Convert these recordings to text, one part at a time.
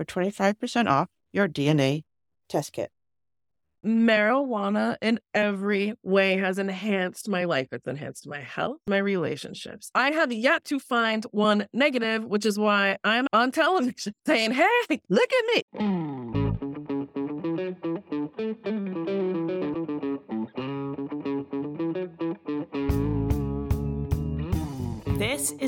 for 25% off your DNA test kit marijuana in every way has enhanced my life. It's enhanced my health, my relationships. I have yet to find one negative, which is why I'm on television saying, hey, look at me. This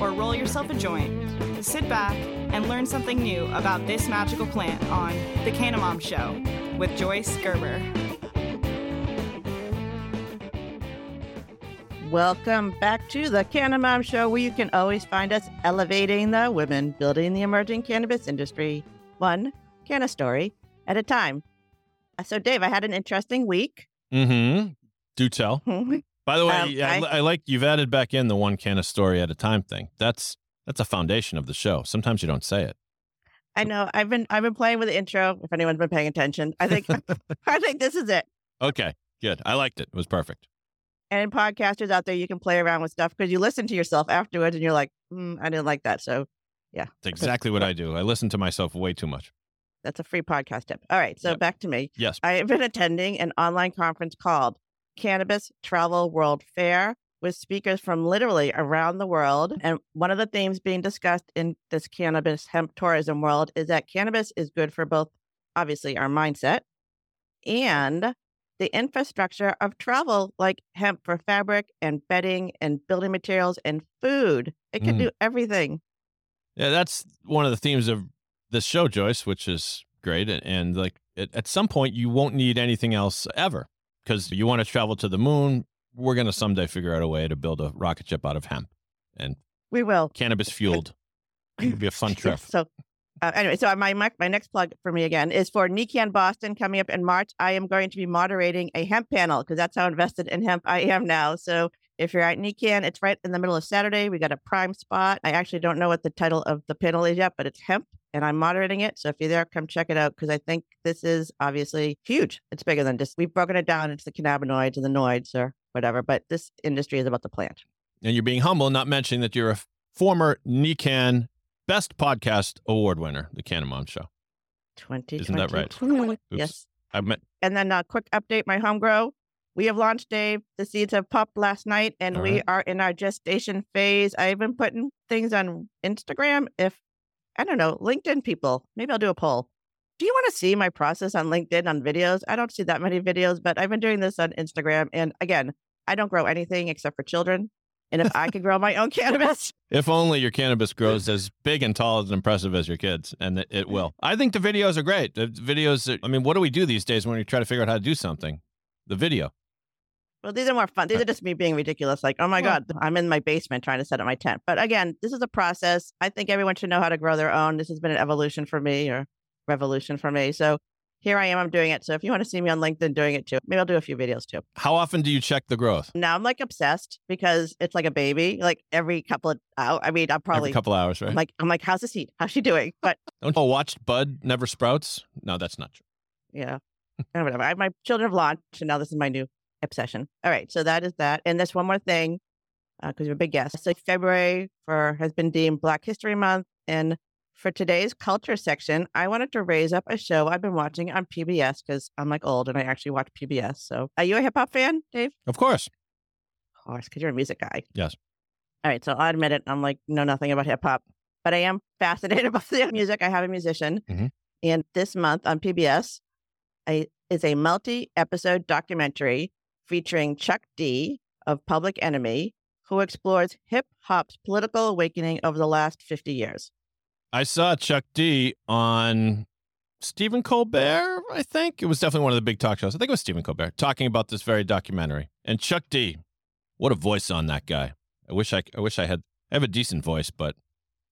or roll yourself a joint, to sit back, and learn something new about this magical plant on The Canna Mom Show with Joyce Gerber. Welcome back to the Canna Mom Show, where you can always find us elevating the women building the emerging cannabis industry, one canna story at a time. Uh, so, Dave, I had an interesting week. Mm-hmm. Do tell. By the way, um, I, I, I, like you've added back in the one canna story at a time thing. That's that's a foundation of the show. Sometimes you don't say it. I know. I've been I've been playing with the intro. If anyone's been paying attention, I think I think this is it. Okay, good. I liked it. It was perfect and podcasters out there, you can play around with stuff because you listen to yourself afterwards and you're like, mm, I didn't like that. So, yeah. That's exactly what I do. I listen to myself way too much. That's a free podcast tip. All right. So, yep. back to me. Yes. I have been attending an online conference called Cannabis Travel World Fair with speakers from literally around the world. And one of the themes being discussed in this cannabis hemp tourism world is that cannabis is good for both, obviously, our mindset and the infrastructure of travel, like hemp for fabric and bedding and building materials and food. It can mm. do everything. Yeah, that's one of the themes of this show, Joyce, which is great. And, and like at, at some point, you won't need anything else ever because you want to travel to the moon. We're going to someday figure out a way to build a rocket ship out of hemp and we will cannabis fueled. It'll be a fun trip. so uh, anyway, so my, my my next plug for me again is for NECANN Boston coming up in March. I am going to be moderating a hemp panel because that's how invested in hemp I am now. So if you're at NECANN, it's right in the middle of Saturday. We got a prime spot. I actually don't know what the title of the panel is yet, but it's hemp, and I'm moderating it. So if you're there, come check it out because I think this is obviously huge. It's bigger than just we've broken it down into the cannabinoids and the noids or whatever, but this industry is about the plant. And you're being humble, not mentioning that you're a former NECANN Best Podcast Award winner, The Canna Mom Show. 20. Isn't that right? yes. I meant. And then a quick update my home grow. We have launched, Dave. The seeds have popped last night, and All we right. are in our gestation phase. I've been putting things on Instagram. If, I don't know, LinkedIn people, maybe I'll do a poll. Do you want to see my process on LinkedIn on videos? I don't see that many videos, but I've been doing this on Instagram. And again, I don't grow anything except for children. And if I could grow my own cannabis. If only your cannabis grows as big and tall and impressive as your kids, and it, will. I think the videos are great. The videos, I mean, what do we do these days when we try to figure out how to do something? the video. Well, these are more fun. These are just me being ridiculous. Like, oh my God, I'm in my basement trying to set up my tent. But again, this is a process. I think everyone should know how to grow their own. This has been an evolution for me or revolution for me. So here I am. I'm doing it. So if you want to see me on LinkedIn doing it too, maybe I'll do a few videos too. How often do you check the growth? Now I'm like obsessed because it's like a baby. Like every couple of hours. I mean, I'm probably Every couple hours, right? I'm like, I'm like, how's the seed? How's she doing? But Don't you watch Bud Never Sprouts? No, that's not true. yeah, Eh, whatever. I, my children have launched, and now this is my new obsession. All right, so that is that. And there's one more thing because you're a big guest. So February for has been deemed Black History Month, and for today's culture section, I wanted to raise up a show I've been watching on PBS because I'm like old and I actually watch PBS. So, are you a hip hop fan, Dave? Of course. Of course, because you're a music guy. Yes. All right, so I'll admit it. I'm like know nothing about hip hop, but I am fascinated about the music. I have a musician, Mhm. and this month on PBS, I, is a multi-episode documentary featuring Chuck D of Public Enemy, who explores hip hop's political awakening over the last 50 years. I saw Chuck D on Stephen Colbert, I think. It was definitely one of the big talk shows. I think it was Stephen Colbert talking about this very documentary. And Chuck D, what a voice on that guy. I wish I I wish I had I have a decent voice, but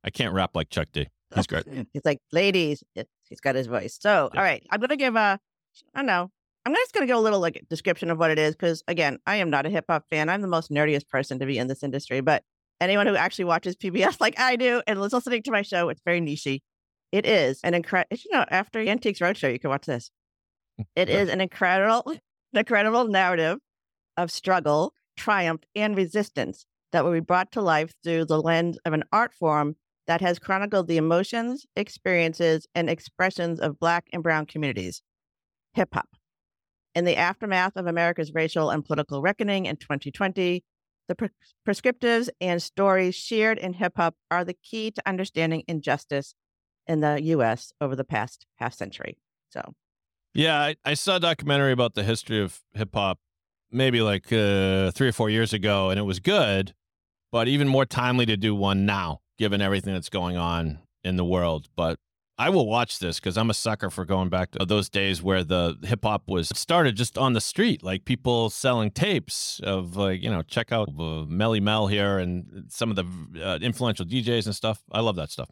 I can't rap like Chuck D. He's great. He's like, ladies, he's got his voice. So, Yeah. all right, I'm gonna give a, I don't know, I'm just gonna give a little like description of what it is because again, I am not a hip hop fan. I'm the most nerdiest person to be in this industry, but anyone who actually watches PBS like I do and is listening to my show, it's very nichey. It is an incredible. You know, after Antiques Roadshow, you can watch this. Mm, it Yeah. is an incredible, an incredible narrative of struggle, triumph, and resistance that will be brought to life through the lens of an art form that has chronicled the emotions, experiences, and expressions of Black and Brown communities. Hip hop. In the aftermath of America's racial and political reckoning in 2020, the pre- prescriptives and stories shared in hip hop are the key to understanding injustice in the US over the past half century. So, Yeah, I, I saw a documentary about the history of hip hop maybe like uh, three or four years ago, and it was good, but even more timely to do one now, given everything that's going on in the world. But I will watch this because I'm a sucker for going back to those days where the hip hop was started just on the street, like people selling tapes of like you know check out uh, Melle Mel here and some of the uh, influential DJs and stuff. I love that stuff.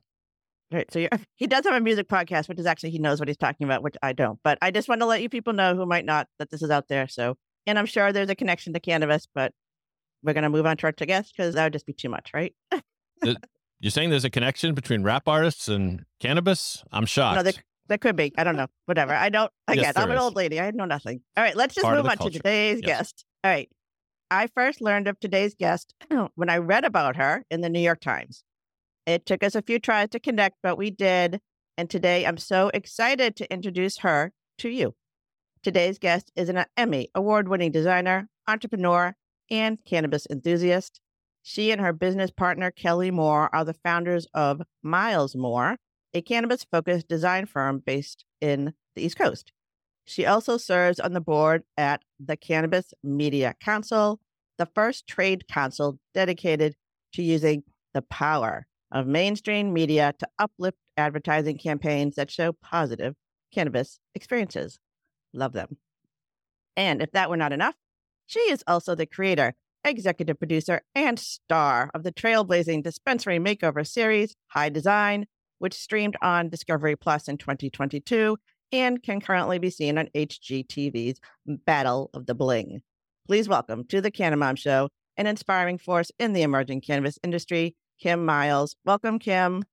right. So, you're, he does have a music podcast, which is actually, he knows what he's talking about, which I don't. But I just want to let you people know who might not that this is out there. So, and I'm sure there's a connection to cannabis, but we're going to move on to our guest because that would just be too much, right? You're saying there's a connection between rap artists and cannabis? I'm shocked. No, there, there could be. I don't know. Whatever. I don't. Yes, Again, I'm there an is. old lady. I know nothing. All right, let's just Part move on culture. to today's Yes. guest. All right. I first learned of today's guest when I read about her in the New York Times. It took us a few tries to connect, but we did. And today I'm so excited to introduce her to you. Today's guest is an Emmy award winning designer, entrepreneur, and cannabis enthusiast. She and her business partner, Kelley Moore, are the founders of Myles Moore, a cannabis focused design firm based in the East Coast. She also serves on the board at the Cannabis Media Council, the first trade council dedicated to using the power of mainstream media to uplift advertising campaigns that show positive cannabis experiences. Love them. And if that were not enough, she is also the creator, executive producer, and star of the trailblazing dispensary makeover series, High Design, which streamed on Discovery Plus in 2022 and can currently be seen on HGTV's Battle of the Bling. Please welcome to the Canna Mom Show, an inspiring force in the emerging cannabis industry, Kim Myles. Welcome, Kim.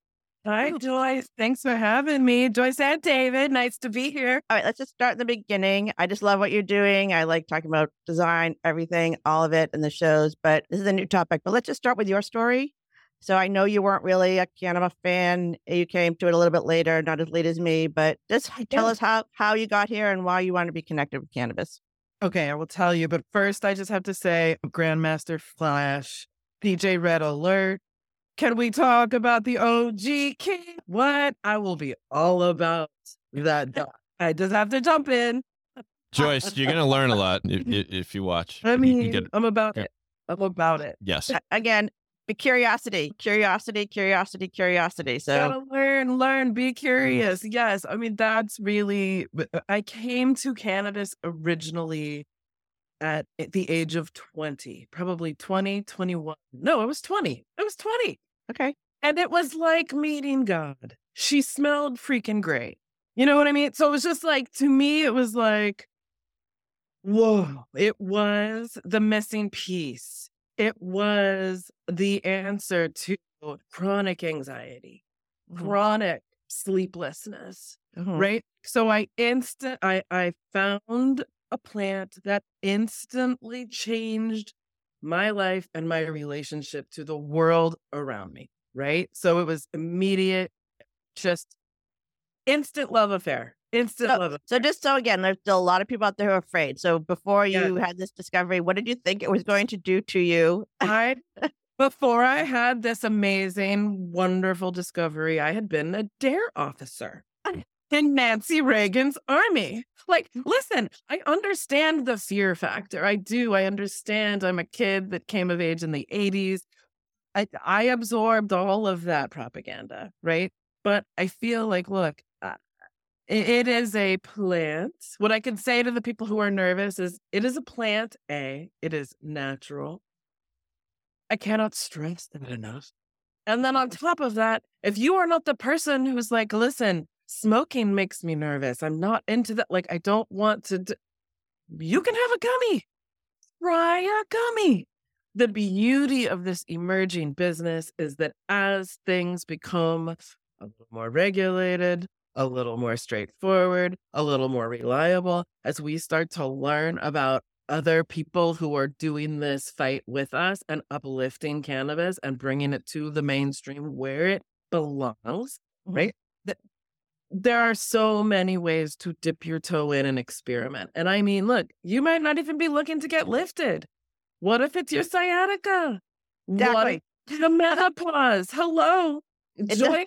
Hi, Joyce. Thanks for having me. Joyce and David, nice to be here. All right, let's just start in the beginning. I just love what you're doing. I like talking about design, everything, all of it and the shows, but this is a new topic. But let's just start with your story. So I know you weren't really a cannabis fan. You came to it a little bit later, not as late as me, but just tell Yeah. us how, how you got here and why you want to be connected with cannabis. Okay, I will tell you, but first I just have to say Grandmaster Flash, DJ Red Alert. Can we talk about the OG King? What? I will be all about that. I just have to jump in. Joyce, you're going to learn a lot if, if, you watch. I mean, get- I'm about yeah. it. I'm about it. yes. Again, curiosity, curiosity, curiosity, curiosity. So Gotta learn, learn, be mm. curious. Yes. I mean, that's really, I came to cannabis originally at the age of 20, probably 20, 21. No, it was 20. It was 20. Okay. And it was like meeting God. She smelled freaking great. You know what I mean? So it was just like, to me, it was like, whoa, it was the missing piece. It was the answer to chronic anxiety, Mhm. chronic sleeplessness, Mhm. right? So I instant I I found a plant that instantly changed my life and my relationship to the world around me, right? So it was immediate, just instant love affair. Instant So- love. So just so again, there's still a lot of people out there who are afraid. So before you had this discovery, what did you think it was going to do to you? I before I had this amazing, wonderful discovery, I had been a dare officer in Nancy Reagan's army. Like, listen, I understand the fear factor. I do. I understand. I'm a kid that came of age in the 80s. I I absorbed all of that propaganda, right? But I feel like, look, uh, it, it is a plant. What I can say to the people who are nervous is it is a plant, A, it is natural. I cannot stress that enough. And then on top of that, if you are not the person who's like, listen, smoking makes me nervous. I'm not into that. Like, I don't want to. D-. You can have a gummy. Try a gummy. The beauty of this emerging business is that as things become a little more regulated, a little more straightforward, a little more reliable, as we start to learn about other people who are doing this fight with us and uplifting cannabis and bringing it to the mainstream where it belongs, right? Th- There are so many ways to dip your toe in and experiment. And I mean, look, you might not even be looking to get lifted. What if it's your sciatica? What Exactly. if the menopause? Hello. Joy,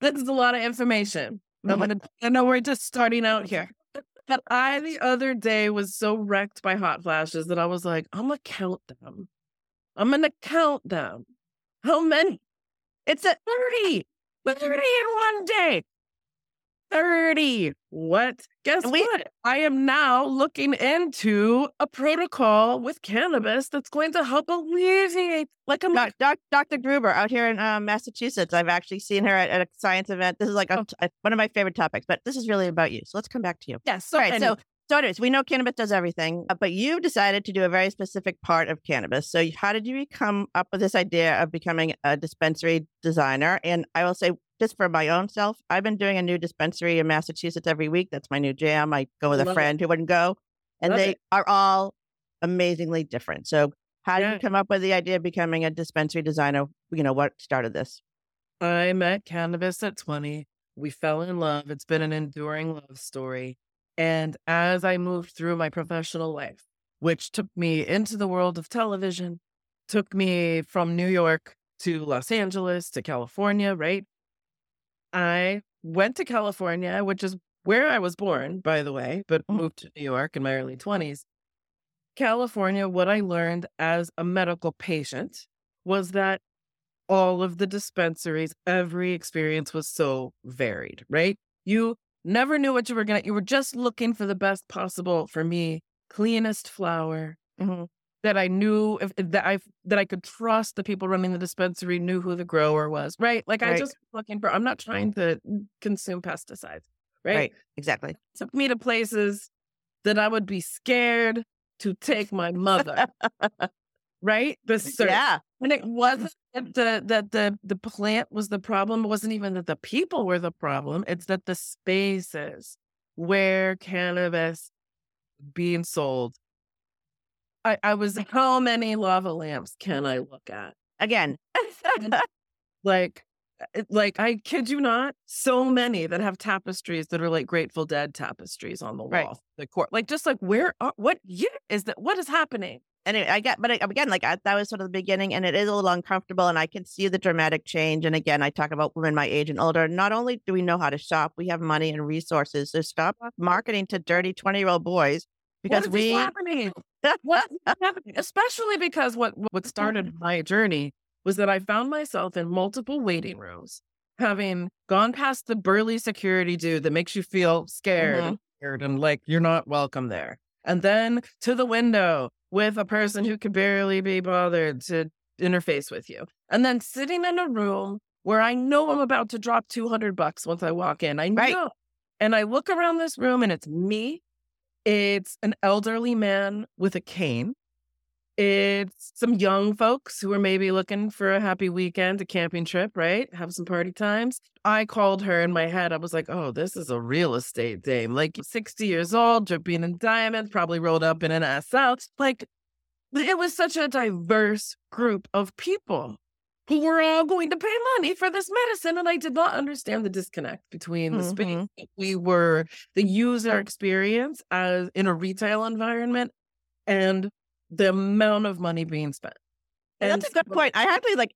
this is a lot of information. I'm Mhm. gonna, I know we're just starting out here. But I, the other day, was so wrecked by hot flashes that I was like, I'm gonna count them. I'm gonna count them. How many? It's at 30. 30 in one day. 30. What? Guess we- what? I am now looking into a protocol with cannabis that's going to help alleviate, like I'm Doc, doc, Dr. Gruber out here in uh, Massachusetts. I've actually seen her at, at a science event. This is like a, Oh. a- one of my favorite topics, but this is really about you. So let's come back to you. yes. So, All right. any- So, so anyways, we know cannabis does everything, uh, but you decided to do a very specific part of cannabis. So, how did you come up with this idea of becoming a dispensary designer? And I will say, just for my own self, I've been doing a new dispensary in Massachusetts every week. That's my new jam. I go with a Love it. friend who wouldn't go, and Love they it. are all amazingly different. So, how did you come up with the idea of becoming a dispensary designer? You know, what started this? I met cannabis at 20. We fell in love. It's been an enduring love story. And as I moved through my professional life, which took me into the world of television, took me from New York to Los Angeles to California, right? I went to California, which is where I was born, by the way, but Mhm. moved to New York in my early 20s. California, what I learned as a medical patient was that all of the dispensaries, every experience was so varied, right? You never knew what you were going to, you were just looking for the best possible, for me, cleanest flower Mhm. That I knew if, that I that I could trust the people running the dispensary knew who the grower was, right? Like I Right. just looking for I'm not trying to consume pesticides, right? Right. Exactly. Took me to places that I would be scared to take my mother, right? The search. Yeah. And it wasn't that the that the the plant was the problem. It wasn't even that the people were the problem. It's that the spaces where cannabis being sold. I, I was how many lava lamps can I look at? Again. Mm-hmm. Like eh, like I kid you not, so many that have tapestries that are like Grateful Dead tapestries on the wall. Right. The court. Like just like where are what year is that? What is happening? anyway, I get, but again, like I, that was sort of the beginning, and it is a little uncomfortable, and I can see the dramatic change. And again, I talk about women my age and older. Not only do we know how to shop, we have money and resources. So stop marketing to dirty twenty-year-old boys because we. Happening? what is happening? Especially because what what started my journey was that I found myself in multiple waiting rooms, having gone past the burly security dude that makes you feel scared, Mhm. and scared and like you're not welcome there. and then to the window with a person who could barely be bothered to interface with you. And then sitting in a room where I know I'm about to drop 200 bucks once I walk in. I know. And I look around this room and it's me. It's an elderly man with a cane. It's some young folks who are maybe looking for a happy weekend, a camping trip, right? Have some party times. I called her in my head. I was like, oh, this is a real estate dame, like 60 years old, dripping in diamonds, probably rolled up in an SL. Like, it was such a diverse group of people who were all going to pay money for this medicine. And I did not understand the disconnect between the space Mhm. that we were, the user experience as in a retail environment and the amount of money being spent. And that's a good point. I actually like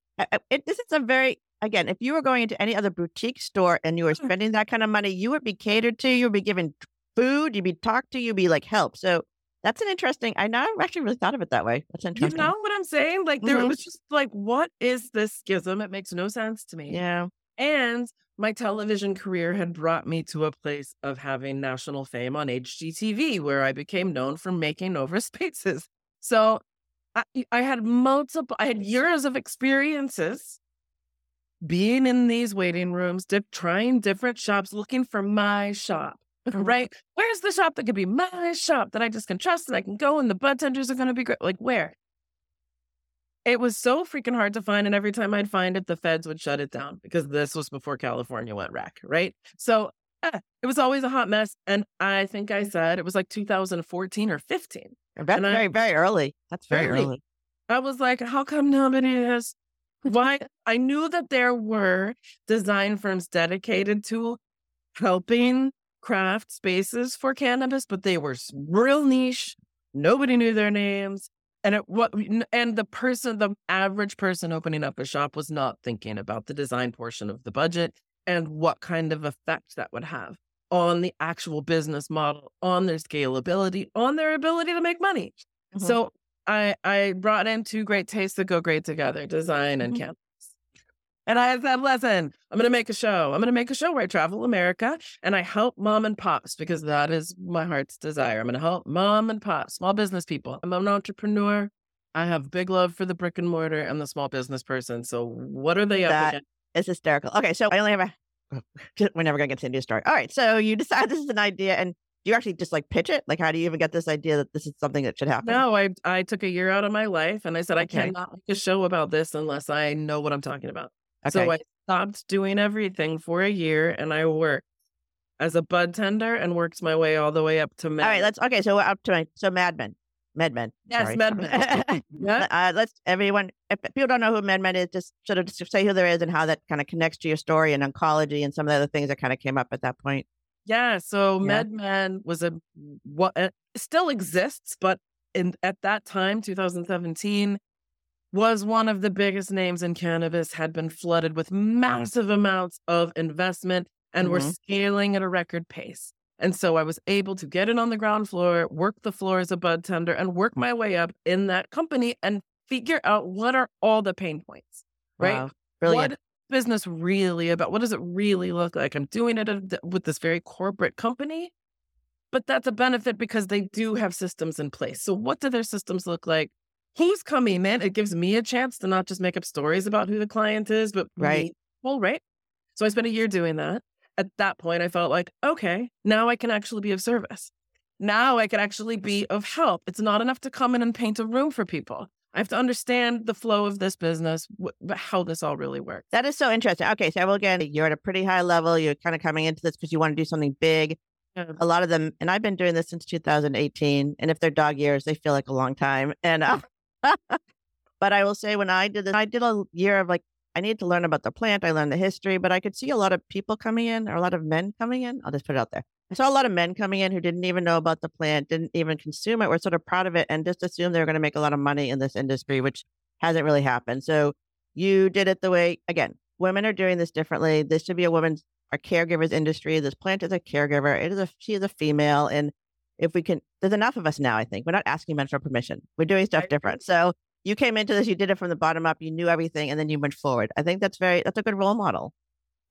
it, this is a very again. If you were going into any other boutique store and you were Mm. spending that kind of money, you would be catered to. You would be given food. You'd be talked to. You'd be like help. So that's an interesting. I never actually really thought of it that way. That's interesting. You know what I'm saying? Like there Mhm. was just like, what is this schism? It makes no sense to me. Yeah. And my television career had brought me to a place of having national fame on HGTV, where I became known for making over spaces. So I, I had multiple, I had years of experiences being in these waiting rooms, di- trying different shops, looking for my shop. Right? Where's the shop that could be my shop that I just can trust and I can go and the bud tenders are going to be great? Like, where? It was so freaking hard to find. And every time I'd find it, the feds would shut it down because this was before California went rec. Right. So eh, it was always a hot mess. And I think I said it was like 2014 or 15. That's And I- very very early. That's very Early. early. I was like, how come nobody has? Why? I knew that there were design firms dedicated to helping craft spaces for cannabis, but they were real niche. Nobody knew their names. And it what and the person, the average person opening up a shop was not thinking about the design portion of the budget and what kind of effect that would have on the actual business model, on their scalability, on their ability to make money. Mhm. So I I brought in two great tastes that go great together, design and Mhm. cannabis. And I said, listen, I'm going to make a show. I'm going to make a show where I travel America and I help mom and pops because that is my heart's desire. I'm going to help mom and pop, small business people. I'm an entrepreneur. I have big love for the brick and mortar and the small business person. So what are they up That- against? It's hysterical. Okay, so I only have a. Oh. We're never gonna get to the new story. All right, so you decide this is an idea, and do you actually just like pitch it? Like, how do you even get this idea that this is something that should happen? No, I I took a year out of my life and I said I cannot make a show about this unless I know what I'm talking about. Okay. So I stopped doing everything for a year and I worked as a bud tender and worked my way all the way up to med. All right, let's. Okay, so we're up to my so MedMen, Mad Men. Yes, sorry. Mad Men. Yeah. uh, let's everyone. If people don't know who MedMen is, just sort of just say who there is and how that kind of connects to your story and oncology and some of the other things that kind of came up at that point. Yeah, so Yeah. MedMen was a what still exists, but in at that time, 2017, was one of the biggest names in cannabis, had been flooded with massive amounts of investment and were Mhm. scaling at a record pace. And so I was able to get in on the ground floor, work the floor as a bud tender, and work my way up in that company and figure out what are all the pain points, right? Wow, brilliant. What is business really about? What does it really look like? I'm doing it with this very corporate company, but that's a benefit because they do have systems in place. So, what do their systems look like? Who's coming man? It gives me a chance to not just make up stories about who the client is, but Right. people, right? So, I spent a year doing that. At that point, I felt like, okay, now I can actually be of service. Now I can actually be of help. It's not enough to come in and paint a room for people. I have to understand the flow of this business, wh- how this all really works. That is so interesting. Okay, so well, again, you're at a pretty high level. You're kind of coming into this because you want to do something big. Yeah. A lot of them, and I've been doing this since 2018. And if they're dog years, they feel like a long time. And uh, but I will say, when I did this, I did a year of like I needed to learn about the plant. I learned the history, but I could see a lot of people coming in, or a lot of men coming in. I'll just put it out there. I saw a lot of men coming in who didn't even know about the plant, didn't even consume it, were sort of proud of it, and just assumed they were going to make a lot of money in this industry, which hasn't really happened. So you did it the way again. Women are doing this differently. This should be a woman's a caregiver's industry. This plant is a caregiver. It is a she is a female, and if we can, there's enough of us now. I think we're not asking men for permission. We're doing stuff different. So you came into this, you did it from the bottom up. You knew everything, and then you went forward. I think that's very that's a good role model.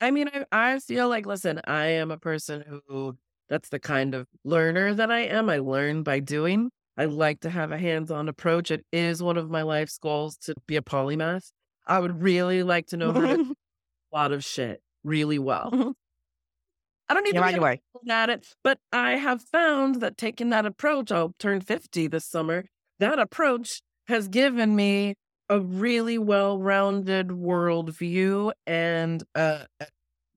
I mean, I, I feel like, listen, I am a person who That's the kind of learner that I am. I learn by doing. I like to have a hands on approach. It is one of my life's goals to be a polymath. I would really like to know a lot of shit really well. Mm-hmm. I don't need You're to be your at it, but I have found that taking that approach, I'll turn 50 this summer. That approach has given me a really well rounded worldview and uh, a-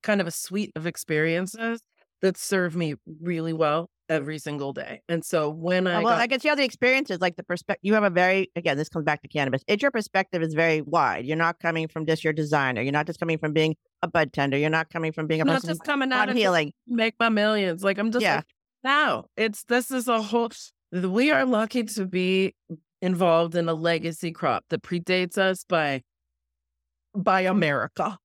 kind of a suite of experiences that serve me really well every single day. And so when uh, I Oh, well, got I can see how the experience is like the perspective. You have a very again. This comes back to cannabis. It's your perspective is very wide. You're not coming from just your designer. You're not just coming from being a bud tender. You're not coming from being a I'm not just coming out of healing. make my millions. Like I'm just Yeah. like, now it's this is a whole. We are lucky to be involved in a legacy crop that predates us by by America.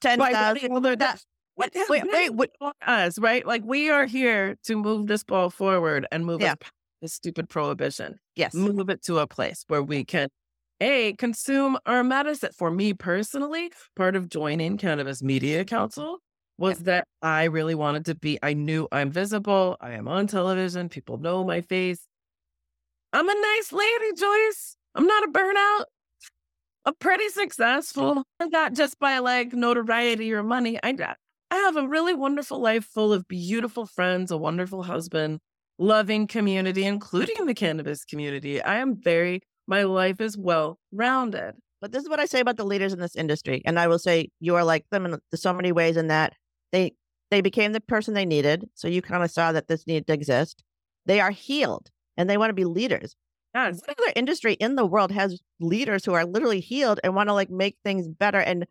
Ten thousand. the other that what Wait, wait, wait. us, right? Like we are here to move this ball forward and move Yeah. us this stupid prohibition. Yes. Move it to a place where we can a consume our medicine. For me personally, part of joining Cannabis Media Council was that I really wanted to be. I knew I'm visible. I am on television. People know my face. I'm a nice lady, Joyce. I'm not a burnout. I'm pretty successful. Not just by like notoriety or money. I I have a really wonderful life full of beautiful friends, a wonderful husband, loving community, including the cannabis community. I am very, my life is well rounded. But this is what I say about the leaders in this industry, and I will say you are like them in so many ways. In that they they became the person they needed, so you kind of saw that this needed to exist. They are healed, and they want to be leaders. Yes. What other industry in the world has leaders who are literally healed and want to like make things better? And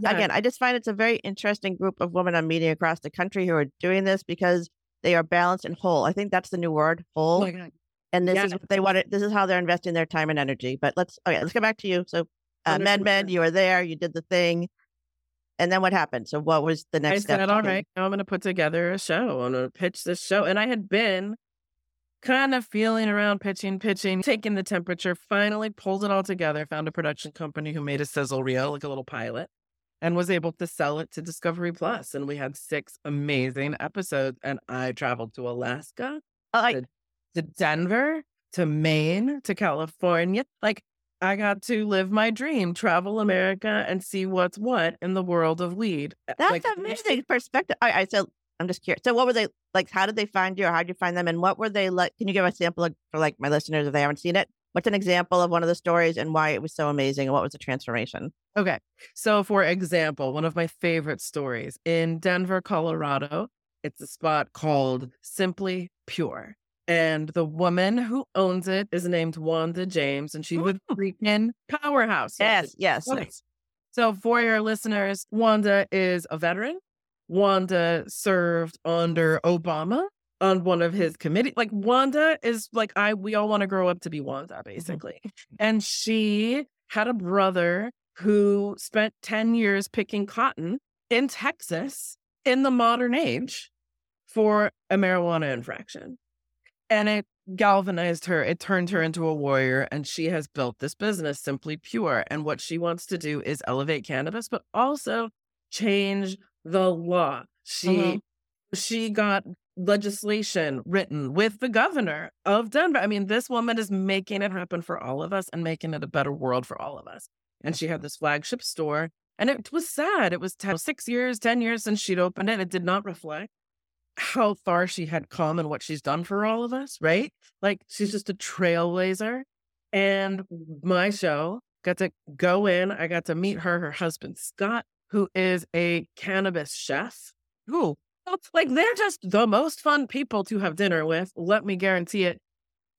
Yeah. again, I just find it's a very interesting group of women on media across the country who are doing this because they are balanced and whole. I think that's the new word, whole. Oh my God. and this yeah. is what they want. to This is how they're investing their time and energy. But let's okay, let's go back to you. So, uh, Men, Men, you were there. You did the thing, and then what happened? So, what was the next I step? said, all right, now I'm going to put together a show. I'm going to pitch this show. And I had been kind of feeling around, pitching, pitching, taking the temperature, finally pulled it all together, found a production company who made a sizzle reel, like a little pilot, and was able to sell it to Discovery Plus. And we had six amazing episodes. And I traveled to Alaska, I, like, to Denver, to Maine, to California. Like, I got to live my dream, travel America and see what's what in the world of weed. Uh, that's like, amazing perspective. All right, so I'm just curious. So, what were they like? How did they find you, or how did you find them? And what were they like? Can you give a sample of, for like my listeners if they haven't seen it? What's an example of one of the stories and why it was so amazing, and what was the transformation? Okay. So, for example, one of my favorite stories in Denver, Colorado, it's a spot called Simply Pure. And the woman who owns it is named Wanda James, and she's a oh. freaking powerhouse. Yes, yes. Okay. So, for your listeners, Wanda is a veteran. Wanda served under Obama on one of his mm-hmm. committee. Like Wanda is like I we all want to grow up to be Wanda, mm-hmm. basically. Mm-hmm. And she had a brother who spent 10 years picking cotton in Texas in the modern age for a marijuana infraction. And it galvanized her. It turned her into a warrior. And she has built this business, Simply Pure. And what she wants to do is elevate cannabis, but also change the law. She Mhm. she got legislation written with the governor of Denver. I mean, this woman is making it happen for all of us and making it a better world for all of us. And she had this flagship store. And it was sad. It was 10, six years, 10 years since she'd opened it. It did not reflect how far she had come and what she's done for all of us, right? Like she's just a trailblazer. And my show got to go in. I got to meet her, her husband, Scott, who is a cannabis chef. Ooh, like they're just the most fun people to have dinner with. Let me guarantee it.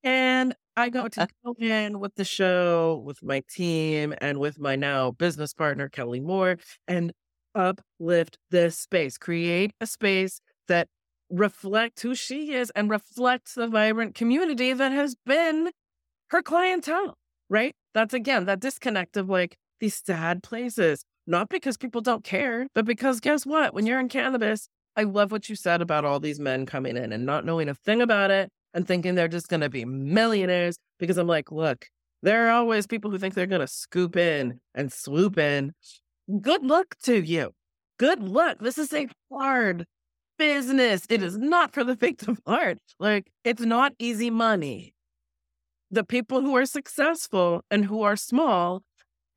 And I got to go in with the show, with my team, and with my now business partner, Kelley Moore, and uplift this space, create a space that reflect who she is and reflects the vibrant community that has been her clientele, right? That's again that disconnect of like these sad places, not because people don't care, but because guess what? When you're in cannabis, I love what you said about all these men coming in and not knowing a thing about it and thinking they're just going to be millionaires because I'm like, look, there are always people who think they're going to scoop in and swoop in. Good luck to you. Good luck. This is a hard business. It is not for the faint of heart. Like, it's not easy money. The people who are successful and who are small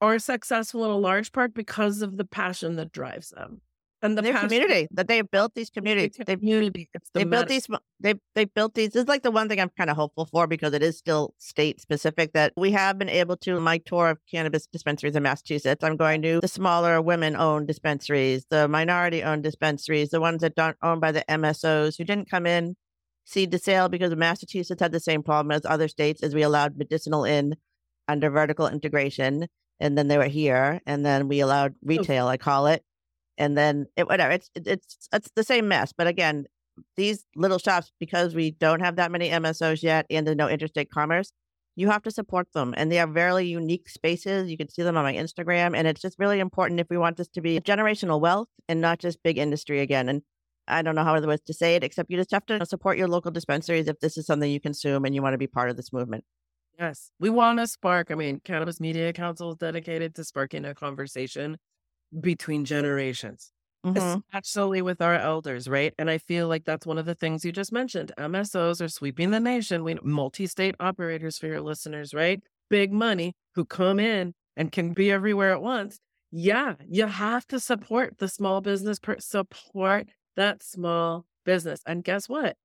are successful in a large part because of the passion that drives them and the their passion- community that they have built these communities. the They've the they built these they they built these this is like the one thing i'm kind of hopeful for because it is still state specific that we have been able to my tour of cannabis dispensaries in massachusetts i'm going to the smaller women owned dispensaries the minority owned dispensaries the ones that aren't owned by the msos who didn't come in seed to sale because massachusetts had the same problem as other states as we allowed medicinal in under vertical integration and then they were here and then we allowed oh. retail i call it and then it, whatever it's it- it's it's the same mess but again these little shops because we don't have that many msos yet and there's no interstate commerce you have to support them and they are very unique spaces you can see them on my instagram and it's just really important if we want this to be generational wealth and not just big industry again and i don't know how other ways to say it except you just have to support your local dispensaries if this is something you consume and you want to be part of this movement Yes. We want to spark. I mean, Cannabis Media Council is dedicated to sparking a conversation between generations, Mhm. especially with our elders, right? And I feel like that's one of the things you just mentioned. MSOs are sweeping the nation. We multi state operators for your listeners, right? Big money who come in and can be everywhere at once. Yeah, you have to support the small business, per- support that small business. And guess what?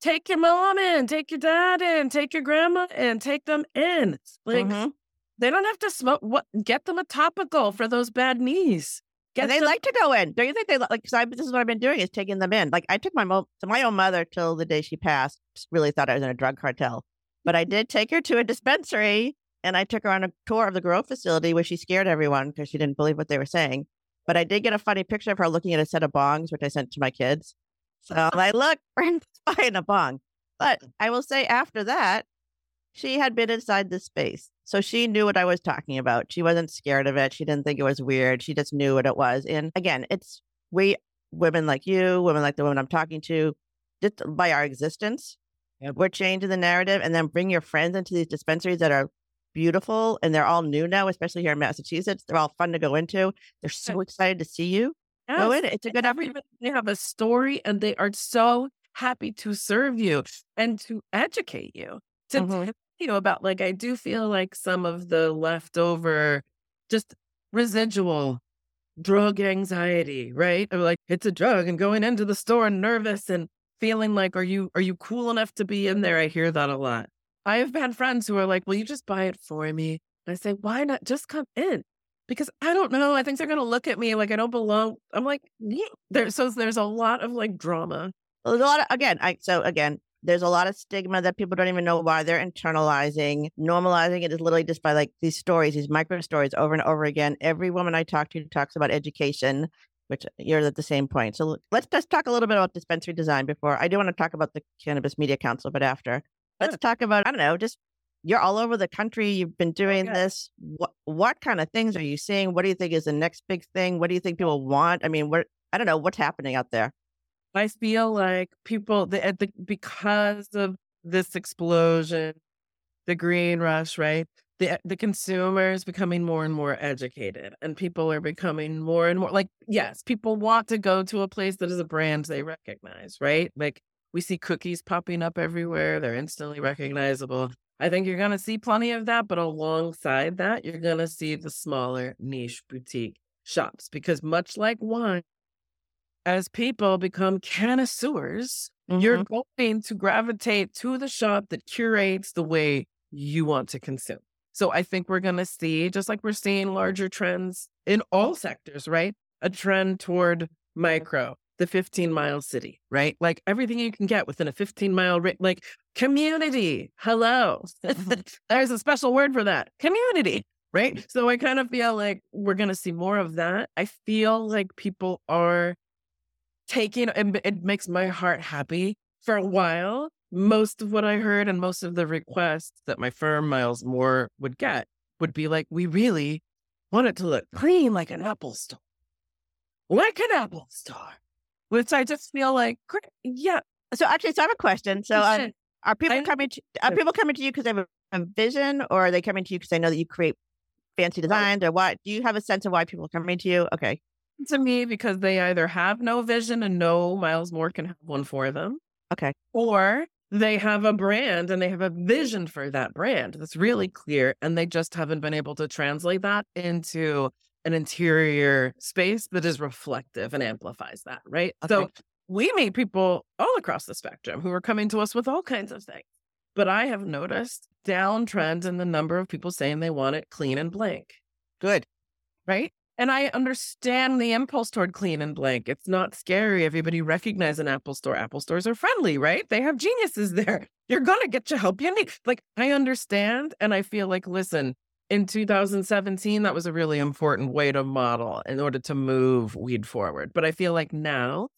Take your mom in, take your dad in, take your grandma in, take them in. Like Mhm. They don't have to smoke. What? Get them a topical for those bad knees. Get and they them- like to go in. Don't you think they like? Because I this is what I've been doing is taking them in. Like I took my mo- to my own mother till the day she passed. Really thought I was in a drug cartel, but I did take her to a dispensary and I took her on a tour of the grow facility where she scared everyone because she didn't believe what they were saying. But I did get a funny picture of her looking at a set of bongs, which I sent to my kids. So I'm like, look, Brent's buying a bong. But I will say after that, she had been inside this space. So she knew what I was talking about. She wasn't scared of it. She didn't think it was weird. She just knew what it was. And again, it's we women like you, women like the women I'm talking to, just by our existence, Yep. we're changing the narrative. And then bring your friends into these dispensaries that are beautiful and they're all new now, especially here in Massachusetts. They're all fun to go into. They're so excited to see you. Go in. It's a good every- opportunity. They have a story and they are so happy to serve you and to educate you, to Mhm. You about, like, I do feel like some of the leftover, just residual drug anxiety, right? Or like, it's a drug and going into the store nervous and feeling like, are you, are you cool enough to be in there? I hear that a lot. I have had friends who are like, will you just buy it for me? And I say, why not just come in? because I don't know. I think they're gonna look at me like I don't belong. I'm like, yeah. There, so there's a lot of like drama. A lot of again. I so again, there's a lot of stigma that people don't even know why they're internalizing. Normalizing it is literally just by like these stories, these micro stories over and over again. Every woman I talk to talks about education, which you're at the same point. So let's just talk a little bit about dispensary design before I do want to talk about the Cannabis Media Council, but after let's Sure. talk about I don't know, just you're all over the country. You've been oh, doing Okay. this. What what kind of things are you seeing? What do you think is the next big thing? What do you think people want? I mean, what I don't know what's happening out there. I feel like people the, the because of this explosion, the green rush, right? The the consumer is becoming more and more educated, and people are becoming more and more like yes, people want to go to a place that is a brand they recognize, right? Like we see cookies popping up everywhere; they're instantly recognizable. I think you're going to see plenty of that, but alongside that, you're going to see the smaller niche boutique shops because much like wine, as people become connoisseurs, you're Mhm. going to gravitate to the shop that curates the way you want to consume. So I think we're going to see, just like we're seeing larger trends in all sectors, right? A trend toward micro, the 15 mile city, right? Like everything you can get within a 15 mile, ra- like community. Hello. There's a special word for that community, right? So I kind of feel like we're going to see more of that. I feel like people are taking, and it makes my heart happy for a while. Most of what I heard and most of the requests that my firm, Myles Moore, would get would be like, we really want it to look clean like an Apple store. Like an Apple store. Which I just feel like, yeah. So actually, so I have a question. So um, are people I- coming to are people coming to you because they have a, a vision, or are they coming to you because they know that you create fancy designs, or what? Do you have a sense of why people are coming to you? Okay, to me because they either have no vision and no Myles Moore can have one for them, Okay. or they have a brand and they have a vision for that brand that's really clear and they just haven't been able to translate that into an interior space that is reflective and amplifies that, right? So we meet people all across the spectrum who are coming to us with all kinds of things. But I have noticed downtrend in the number of people saying they want it clean and blank, Good. right? And I understand the impulse toward clean and blank. It's not scary. Everybody recognizes an Apple store. Apple stores are friendly, right? They have geniuses there. You're going to get you help you need. Like, I understand. And I feel like, listen, in 2017, that was a really important way to model in order to move weed forward. But I feel like now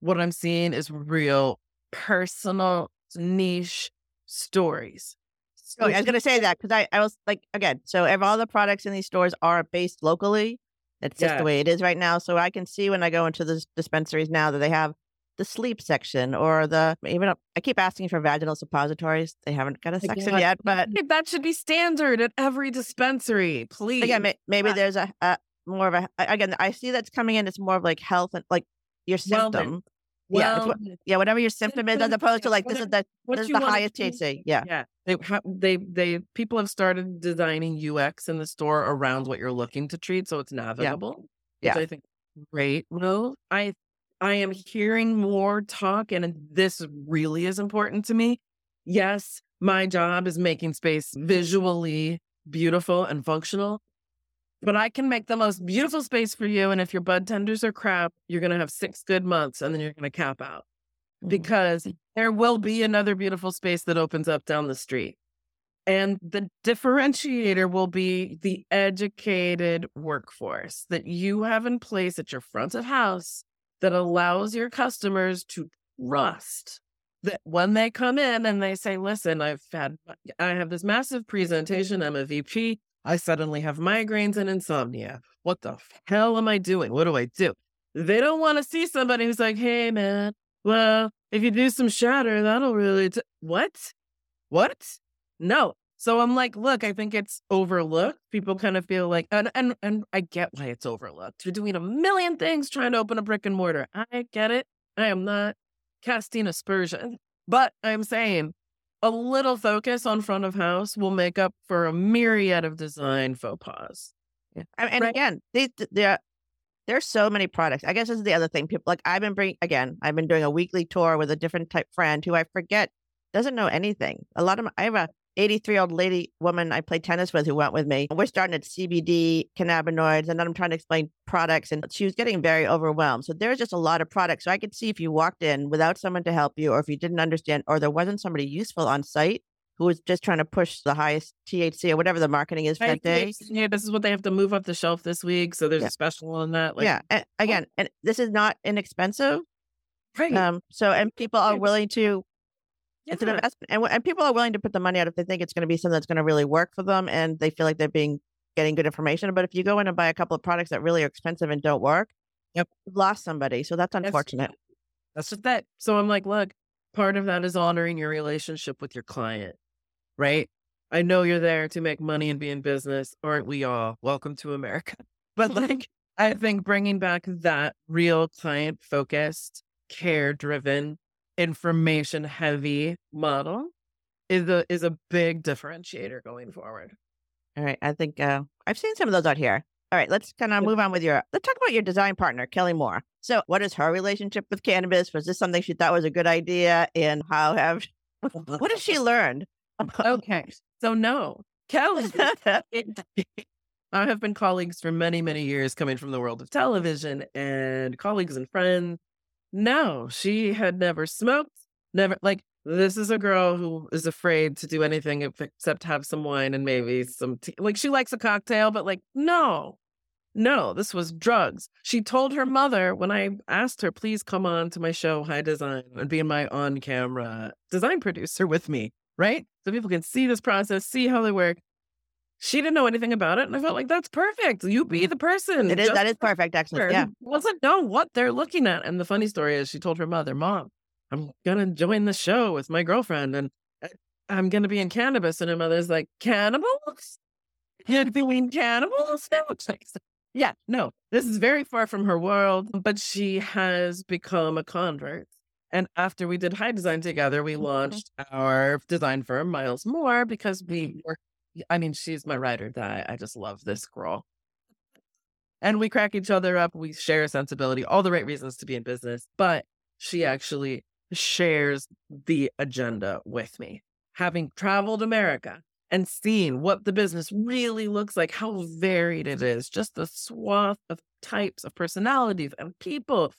what I'm seeing is real personal niche stories. Oh, I was going to say that because I, I was like, again, so if all the products in these stores are based locally, it's just the way it is right now. So I can see when I go into the dispensaries now that they have the sleep section or the even I keep asking for vaginal suppositories. They haven't got a section yet, but that should be standard at every dispensary, please. again, maybe there's a, a more of a again. I see that's coming in. It's more of like health and like your symptom. yeah, it's what- Yeah, whatever your symptom is, as opposed to like this is the this is the highest. THC. Yeah, Yeah, they they they people have started designing UX in the store around what you're looking to treat, so it's navigable. Yeah. which I think great move. I I am hearing more talk, and this really is important to me. Yes, my job is making space visually beautiful and functional, but I can make the most beautiful space for you. And if your bud tenders are crap, you're gonna have six good months, and then you're gonna cap out. Mm-hmm. because there will be another beautiful space that opens up down the street. And the differentiator will be the educated workforce that you have in place at your front of house that allows your customers to trust that when they come in and they say, listen, I've had, I have this massive presentation. I'm a VP. I suddenly have migraines and insomnia. What the hell am I doing? What do I do? They don't want to see somebody who's like, hey, man, well, if you do some shatter, that'll really. T-. What? What? No. So I'm like, look, I think it's overlooked. People kind of feel like, and and and I get why it's overlooked. You're doing a million things trying to open a brick and mortar. I get it. I am not casting aspersion, but I'm saying a little focus on front of house will make up for a myriad of design faux pas. Yeah. I- And Right. again, these th- there there's so many products. I guess this is the other thing. People like I've been bringing again. I've been doing a weekly tour with a different type friend who I forget doesn't know anything. A lot of my, I have a 83 year old lady woman I play tennis with who went with me. We're starting at CBD, cannabinoids, and then I'm trying to explain products, and she was getting very overwhelmed. So there's just a lot of products. So I could see if you walked in without someone to help you, or if you didn't understand, or there wasn't somebody useful on site who was just trying to push the highest THC or whatever the marketing is for that day. Yeah, this is what they have to move up the shelf this week. So there's Yeah. a special on that. Like, yeah. And again, and this is not inexpensive. right. Um, so and people are willing to it's an investment, and, and people are willing to put the money out if they think it's going to be something that's going to really work for them, and they feel like they're being getting good information. But if you go in and buy a couple of products that really are expensive and don't work, Yep. you've lost somebody. So that's That's- unfortunate. That's just that. So I'm like, look, part of that is honoring your relationship with your client, right? I know you're there to make money and be in business. Aren't we all? Welcome to America. But like, I think bringing back that real client focused, care driven, information heavy model is a is a big differentiator going forward. All right, I think uh, I've seen some of those out here. All right, let's kind of move on with your. Let's talk about your design partner, Kelley Moore. So, what is her relationship with cannabis? Was this something she thought was a good idea? And how have what has she learned? Okay. So no. Kelley I have been colleagues for many, many years coming from the world of television and colleagues and friends. No, she had never smoked, never like this is a girl who is afraid to do anything except have some wine and maybe some tea. Like she likes a cocktail, but like, no, no, this was drugs. She told her mother when I asked her, please come on to my show, High Design, and be my on camera design producer with me, right? So people can see this process, see how they work. She didn't know anything about it. And I felt like that's perfect. You be mm. the person. It is that is perfect, actually. her Yeah. doesn't know what they're looking at. And the funny story is she told her mother, Mom, I'm gonna join the show with my girlfriend and I- I'm gonna be in cannabis. And her mother's like, Cannibals? You're doing cannibals? now?" It's like, Yeah, no, this is very far from her world, but she has become a convert. And after we did high design together, we mm-hmm. launched our design firm, Myles Moore, because we mm-hmm. were, I mean, she's my ride or die. I just love this girl. And we crack each other up. We share a sensibility, all the right reasons to be in business. But she actually shares the agenda with me. Having traveled America and seen what the business really looks like, how varied it is, just the swath of types of personalities and people,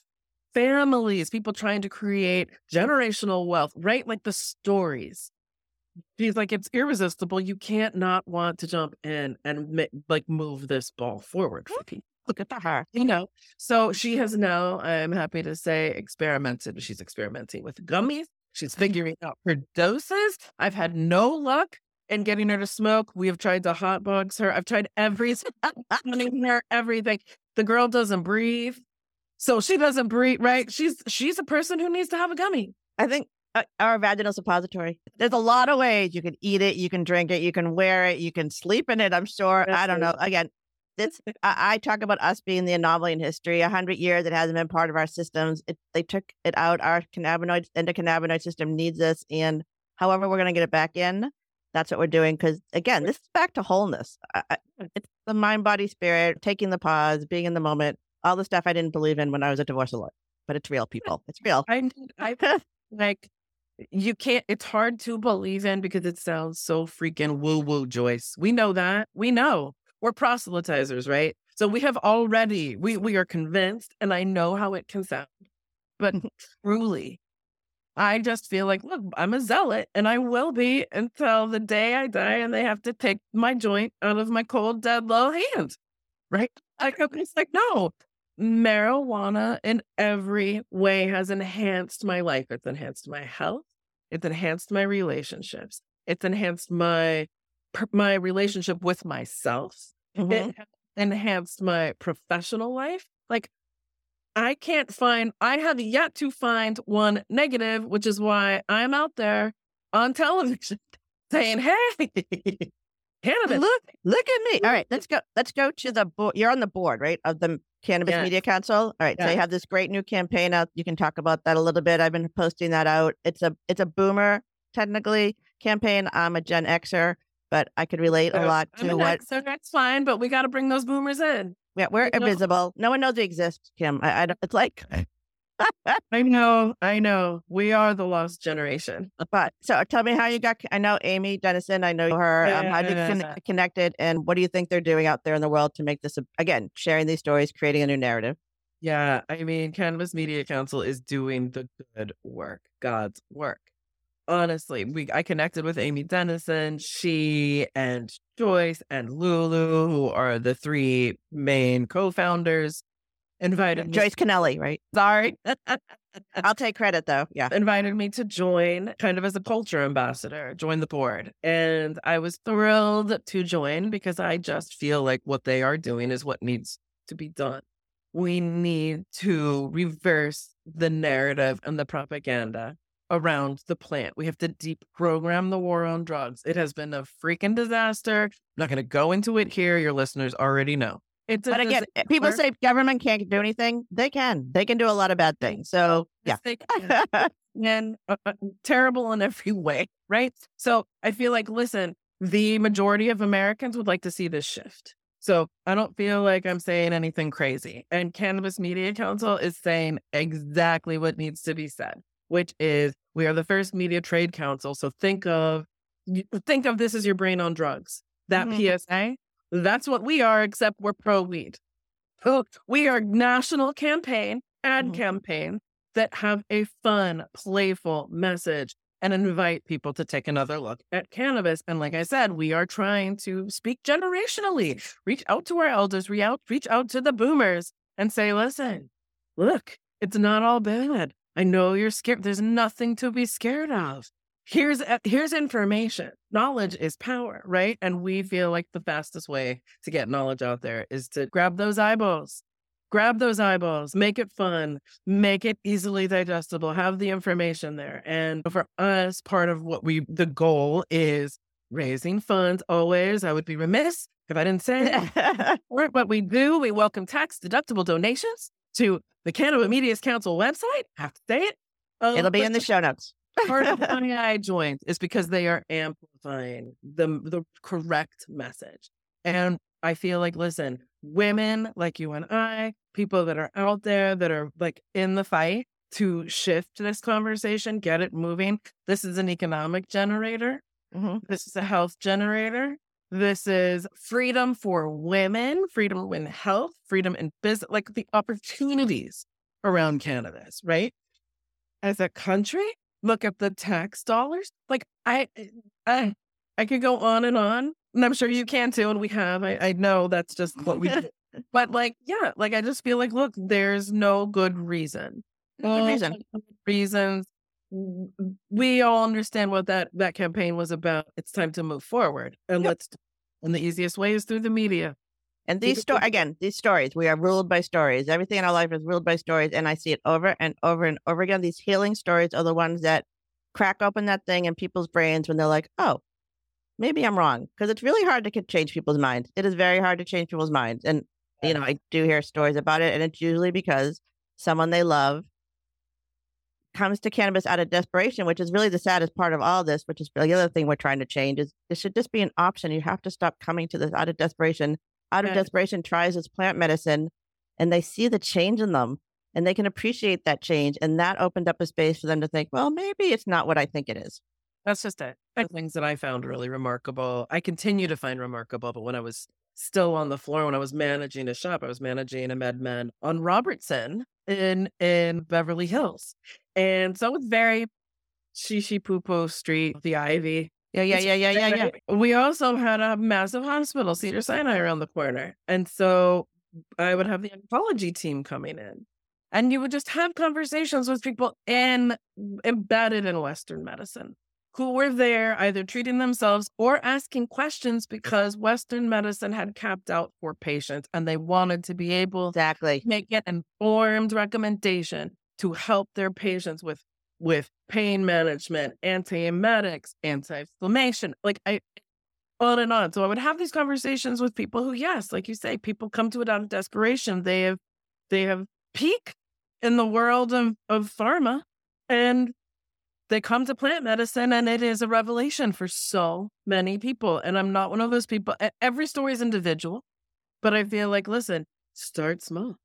families, people trying to create generational wealth, right? Like the stories. She's like, it's irresistible. You can't not want to jump in and like move this ball forward for people. Look at her. You know, so she has now, I'm happy to say, experimented. She's experimenting with gummies. She's figuring out her doses. I've had no luck in getting her to smoke. We have tried to hot hotbox her. I've tried everything, her everything. The girl doesn't breathe. So she doesn't breathe, right? She's she's a person who needs to have a gummy. I think uh, our vaginal suppository. There's a lot of ways you can eat it, you can drink it, you can wear it, you can sleep in it. I'm sure. That's I don't know. Again, this I, I, talk about us being the anomaly in history. A hundred years, it hasn't been part of our systems. It, they took it out. Our cannabinoid endocannabinoid system needs this, and however we're going to get it back in, that's what we're doing. Because again, this is back to wholeness. I, it's the mind, body, spirit, taking the pause, being in the moment all the stuff I didn't believe in when I was a divorce lawyer. But it's real, people. It's real. I, I like you can't. It's hard to believe in because it sounds so freaking woo woo, Joyce. We know that. We know we're proselytizers, right? So we have already we we are convinced, and I know how it can sound, but truly, I just feel like, look, I'm a zealot, and I will be until the day I die, and they have to take my joint out of my cold, dead, low hand, right? Like, it's like, no, marijuana in every way has enhanced my life. It's enhanced my health. It's enhanced my relationships. It's enhanced my my relationship with myself. Mm-hmm. It enhanced my professional life. Like I can't find I have yet to find one negative, which is why I'm out there on television saying, "Hey, cannabis. Look, look at me. All right, let's go. Let's go to the board. You're on the board, right, of the Cannabis yes. Media Council. All right, yes. so you have this great new campaign out. You can talk about that a little bit. I've been posting that out. It's a it's a boomer technically campaign. I'm a Gen Xer, but I could relate a lot to what. So that's fine, but we got to bring those boomers in. Yeah, we're you invisible. Know? No one knows we exist, Kim. I, I don't, it's like I know, I know. We are the lost generation. But so tell me how you got. I know Amy Dennison. I know her. Um, how you con- connected, and what do you think they're doing out there in the world to make this a, again sharing these stories, creating a new narrative? Yeah, I mean, Cannabis Media Council is doing the good work, God's work. Honestly, we I connected with Amy Dennison. She and Joyce and Lulu, who are the three main co-founders invited Joyce Kennelly, right? Sorry. I'll take credit though. Yeah. Invited me to join kind of as a culture ambassador, join the board. And I was thrilled to join because I just feel like what they are doing is what needs to be done. We need to reverse the narrative and the propaganda around the plant. We have to deprogram the war on drugs. It has been a freaking disaster. I'm not going to go into it here. Your listeners already know. It's but again, people say government can't do anything. They can. They can do a lot of bad things. So yeah, and uh, uh, terrible in every way, right? So I feel like, listen, the majority of Americans would like to see this shift. So I don't feel like I'm saying anything crazy. And Cannabis Media Council is saying exactly what needs to be said, which is we are the first media trade council. So think of think of this as your brain on drugs. That mm-hmm. PSA that's what we are, except we're pro weed. we are national campaign, ad mm-hmm. campaign that have a fun, playful message and invite people to take another look at cannabis. And like I said, we are trying to speak generationally, reach out to our elders, reach out, reach out to the boomers and say, listen, look, it's not all bad. I know you're scared. There's nothing to be scared of here's here's information knowledge is power right and we feel like the fastest way to get knowledge out there is to grab those eyeballs grab those eyeballs make it fun make it easily digestible have the information there and for us part of what we the goal is raising funds always i would be remiss If I didn't say but we do. We welcome tax deductible donations to the Cannabis Media Council website. I have to say it. Um, It'll be but in the show notes. Part of why I joined is because they are amplifying the the correct message. And I feel like, listen, women like you and I, people that are out there that are like in the fight to shift this conversation, get it moving. This is an economic generator. Mhm. This is a health generator. This is freedom for women, freedom in health, freedom in business, like the opportunities around cannabis, right? As a country, look at the tax dollars. Like I, I, I could go on and on, and I'm sure you can too, and we have. I, I know that's just what we. do. But like, yeah, like I just feel like, look, there's no good reason. Good reason. Reasons. We all understand what that that campaign was about. It's time to move forward, and Yep. let's. And the easiest way is through the media. And these sto- again, these stories, we are ruled by stories. Everything in our life is ruled by stories. And I see it over and over and over again. These healing stories are the ones that crack open that thing in people's brains when they're like, oh, maybe I'm wrong. Because it's really hard to change people's minds. It is very hard to change people's minds. And, you know, I do hear stories about it. And it's usually because someone they love comes to cannabis out of desperation, which is really the saddest part of all this, which is the other thing we're trying to change is this should just be an option. You have to stop coming to this out of desperation out of desperation tries this plant medicine and they see the change in them and they can appreciate that change and that opened up a space for them to think well maybe it's not what i think it is That's just it. The things that I found really remarkable. I continue to find remarkable, but when I was still on the floor, when I was managing a shop, I was managing a MedMen on Robertson in in Beverly Hills, and so it's very shishi poo poo street, the Ivy. Yeah yeah yeah yeah yeah yeah. We also had a massive hospital, Cedars-Sinai, around the corner, and so I would have the oncology team coming in, and you would just have conversations with people in embedded in Western medicine who were there either treating themselves or asking questions because Western medicine had capped out for patients and they wanted to be able to exactly make an informed recommendation to help their patients with with pain management, antiemetics, anti-inflammation, like I on and on. So I would have these conversations with people who, yes, like you say, people come to it out of desperation. They have they have peak in the world of, of pharma and they come to plant medicine and it is a revelation for so many people. And I'm not one of those people. Every story is individual, but I feel like, listen, start small.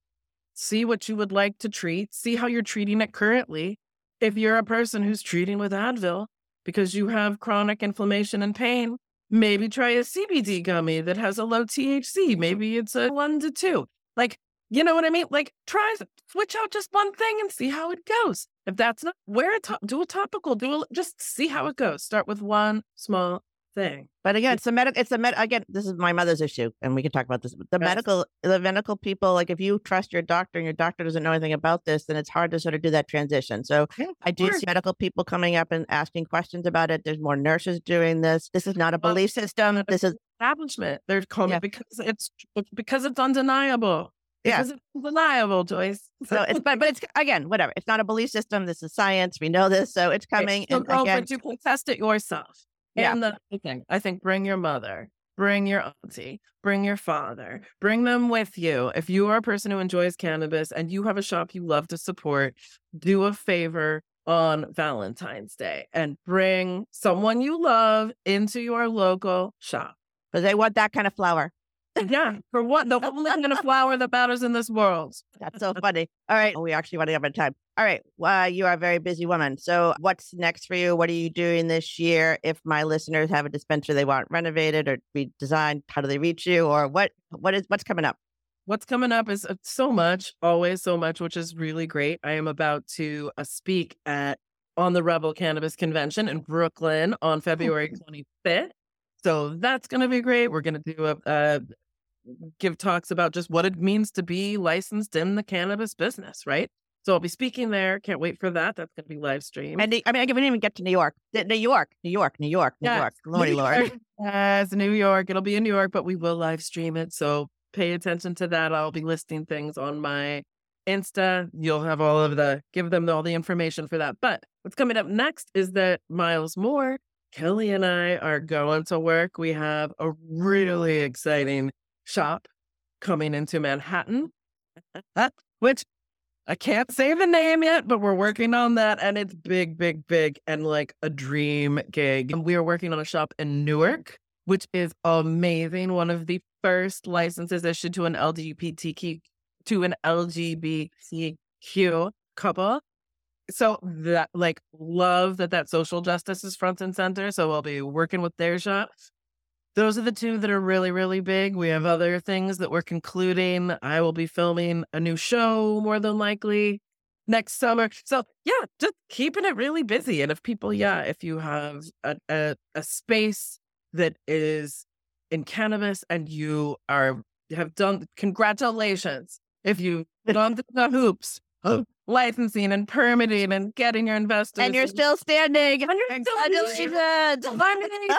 See what you would like to treat. See how you're treating it currently. If you're a person who's treating with Advil because you have chronic inflammation and pain, maybe try a CBD gummy that has a low THC. Mm-hmm. Maybe it's a one to two. Like, you know what I mean? Like, try switch out just one thing and see how it goes. If that's not, wear a top, do a topical, do a, just see how it goes. Start with one small thing. but again it's a medical it's a med again this is my mother's issue and we can talk about this the Yes. medical the medical people like if you trust your doctor and your doctor doesn't know anything about this then it's hard to sort of do that transition so Yeah, I do course. see medical people coming up and asking questions about it. There's more nurses doing this. This is not a belief system. This is establishment. They're calling Yeah. it because it's because it's undeniable. Yeah. Because it's undeniable, Joyce. so it's but but it's again whatever. It's not a belief system. This is science. We know this, so it's coming. So and go, again, but you can test it yourself. Yeah. And the other thing, I think bring your mother, bring your auntie, bring your father, bring them with you. If you are a person who enjoys cannabis and you have a shop you love to support, do a favor on Valentine's Day and bring someone you love into your local shop. because they want that kind of flower. Yeah, for what? The only kind of flower that matters in this world. That's so funny. All right, we actually running out of time. All right, well, you are a very busy woman. So, what's next for you? What are you doing this year? If my listeners have a dispenser they want renovated or redesigned, how do they reach you? Or what? What is what's coming up? What's coming up is uh, so much, always so much, which is really great. I am about to uh, speak at on the Rebel Cannabis Convention in Brooklyn on February 25th. So that's going to be great. We're going to do a uh, give talks about just what it means to be licensed in the cannabis business, right? So I'll be speaking there. Can't wait for that. That's going to be live stream. And I mean, I didn't even get to New York. New York, New York, New York, New Yes, York. Lordy Lord. Yes, New York. It'll be in New York, but we will live stream it. So pay attention to that. I'll be listing things on my Insta. You'll have all of the, give them all the information for that. But what's coming up next is that Myles Moore Kelley and I are going to work. We have a really exciting shop coming into Manhattan, which I can't say the name yet, but we're working on that. And it's big, big, big, and like a dream gig. And we are working on a shop in Newark, which is amazing. One of the first licenses issued to an LGBTQ to an LGBTQ couple. So that like love that that social justice is front and center. So we'll be working with their shop. Those are the two that are really, really big. We have other things that we're concluding. I will be filming a new show more than likely next summer. So yeah, just keeping it really busy. And if people, yeah, if you have a, a, a space that is in cannabis and you are have done congratulations if you've gone through the hoops of licensing and permitting and getting your investors And you're still standing. and you're still Congratulations.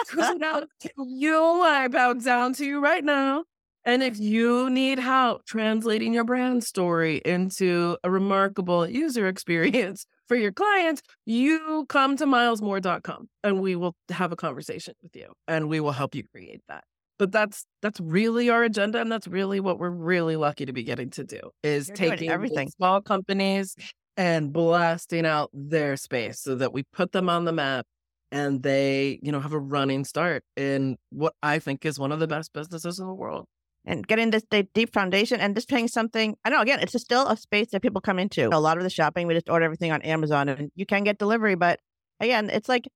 Congratulations. you I bow down to you right now. And if you need help translating your brand story into a remarkable user experience for your clients, you come to milesmore.com and we will have a conversation with you and we will help you create that. But that's that's really our agenda and that's really what we're really lucky to be getting to do is You're taking everything. small companies and blasting out their space so that we put them on the map and they, you know, have a running start in what I think is one of the best businesses in the world. and getting this deep, deep foundation and just paying something. I know, again, it's just still a space that people come into. A lot of the shopping, we just order everything on Amazon and you can get delivery. But again, it's like,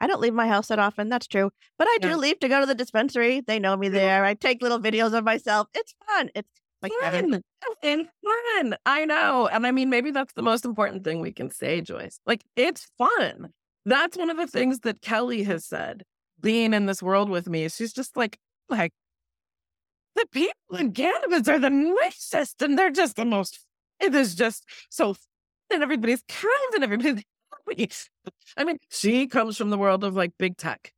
I don't leave my house that often. That's true. But I do Yeah. leave to go to the dispensary. They know me there. I take little videos of myself. It's fun. It's like fun oh, and fun. I know. And I mean, maybe that's the most important thing we can say, Joyce. Like, it's fun. That's one of the things that Kelley has said being in this world with me. She's just like, like, the people in cannabis are the nicest and they're just the most, it is just so, and everybody's kind and everybody's. I mean, she comes from the world of like big tech,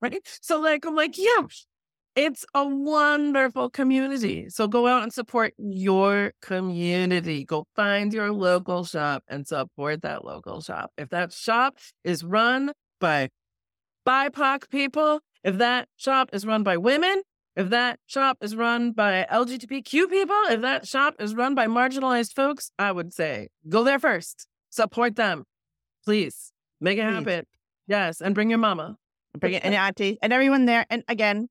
right? So, like, I'm like, yeah, it's a wonderful community. So go out and support your community. Go find your local shop and support that local shop. If that shop is run by BIPOC people, if that shop is run by women, if that shop is run by LGBTQ people, if that shop is run by marginalized folks, I would say go there first. Support them. Please make it Please. happen. Yes. And bring your mama. bring it and your auntie and everyone there. And again,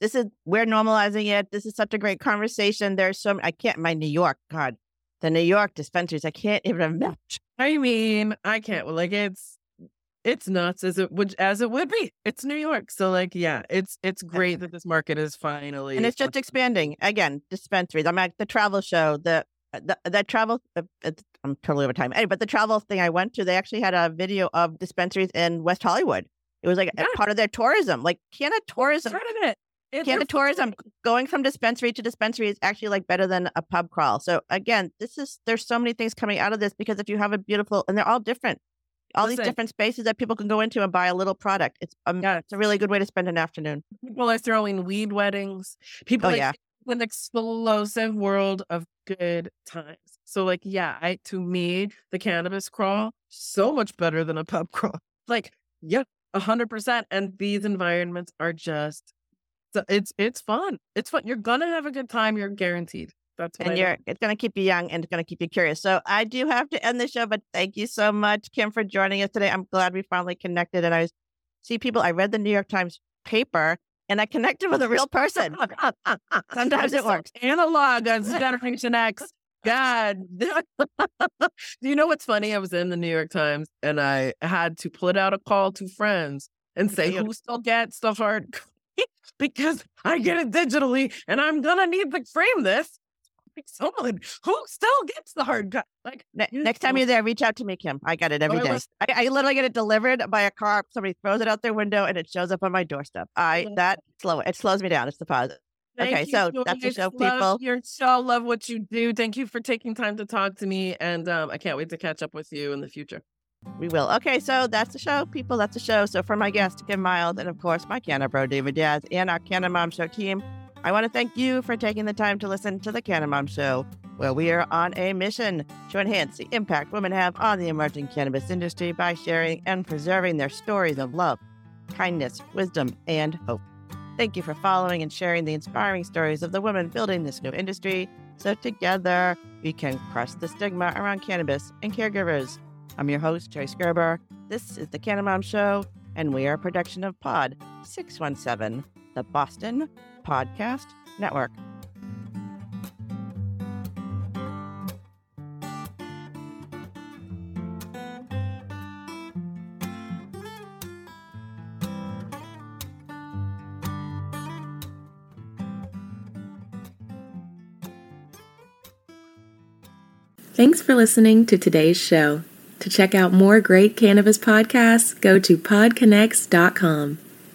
this is we're normalizing it. This is such a great conversation. There's so I can't my New York, God, the New York dispensaries. I can't even imagine. I mean, I can't. Well, like it's it's nuts as it would as it would be. It's New York, so like yeah, it's it's great that this market is finally and it's just expanding again. Dispensaries. I'm at the travel show. The the that travel. uh, It's, I'm totally over time. Anyway, but the travel thing I went to, they actually had a video of dispensaries in West Hollywood. It was like a Yeah. part of their tourism. Like Canada tourism. part of it. It's Canada a- tourism going from dispensary to dispensary is actually like better than a pub crawl. So again, this is there's so many things coming out of this because if you have a beautiful and they're all different, all these different spaces that people can go into and buy a little product. It's um, Yeah. it's a really good way to spend an afternoon. People are throwing weed weddings. People Oh, like yeah. An explosive world of good times. So like yeah, I to me the cannabis crawl so much better than a pub crawl. Like yeah, a hundred percent. And these environments are just it's it's fun. It's fun. You're gonna have a good time. You're guaranteed. That's And I you're it's to keep you young and it's to keep you curious. So I do have to end the show, but thank you so much, Kim, for joining us today. I'm glad we finally connected. And I see people. I read the New York Times paper and I connected with a real person. Sometimes it works. Analog as Generation X. God. Do you know what's funny? I was in the New York Times and I had to put out a call to friends and say, who still gets the hard because I get it digitally and I'm going to need to frame this. Someone who still gets the hard copy. Like, Ne- next time you're there, reach out to me, Kim. I got it every day. I, I literally get it delivered by a car. Somebody throws it out their window and it shows up on my doorstep. I that slow it slows me down. It's the positive. Thank Okay, you, so that's the show, Love people. Your so love what you do. Thank you for taking time to talk to me, and um, I can't wait to catch up with you in the future. We will. Okay, so that's the show, people. That's the show. So for my guest, Kim Myles, and of course my Canna Bro, David Diaz, and our Canna Mom Show team, I want to thank you for taking the time to listen to the Canna Mom Show, where we are on a mission to enhance the impact women have on the emerging cannabis industry by sharing and preserving their stories of love, kindness, wisdom, and hope. Thank you for following and sharing the inspiring stories of the women building this new industry so together we can crush the stigma around cannabis and caregivers. I'm your host, Joyce Gerber. This is the Canna Show, and we are a production of Pod 617, the Boston Podcast Network. Thanks for listening to today's show. To check out more great cannabis podcasts, go to podconnects.com.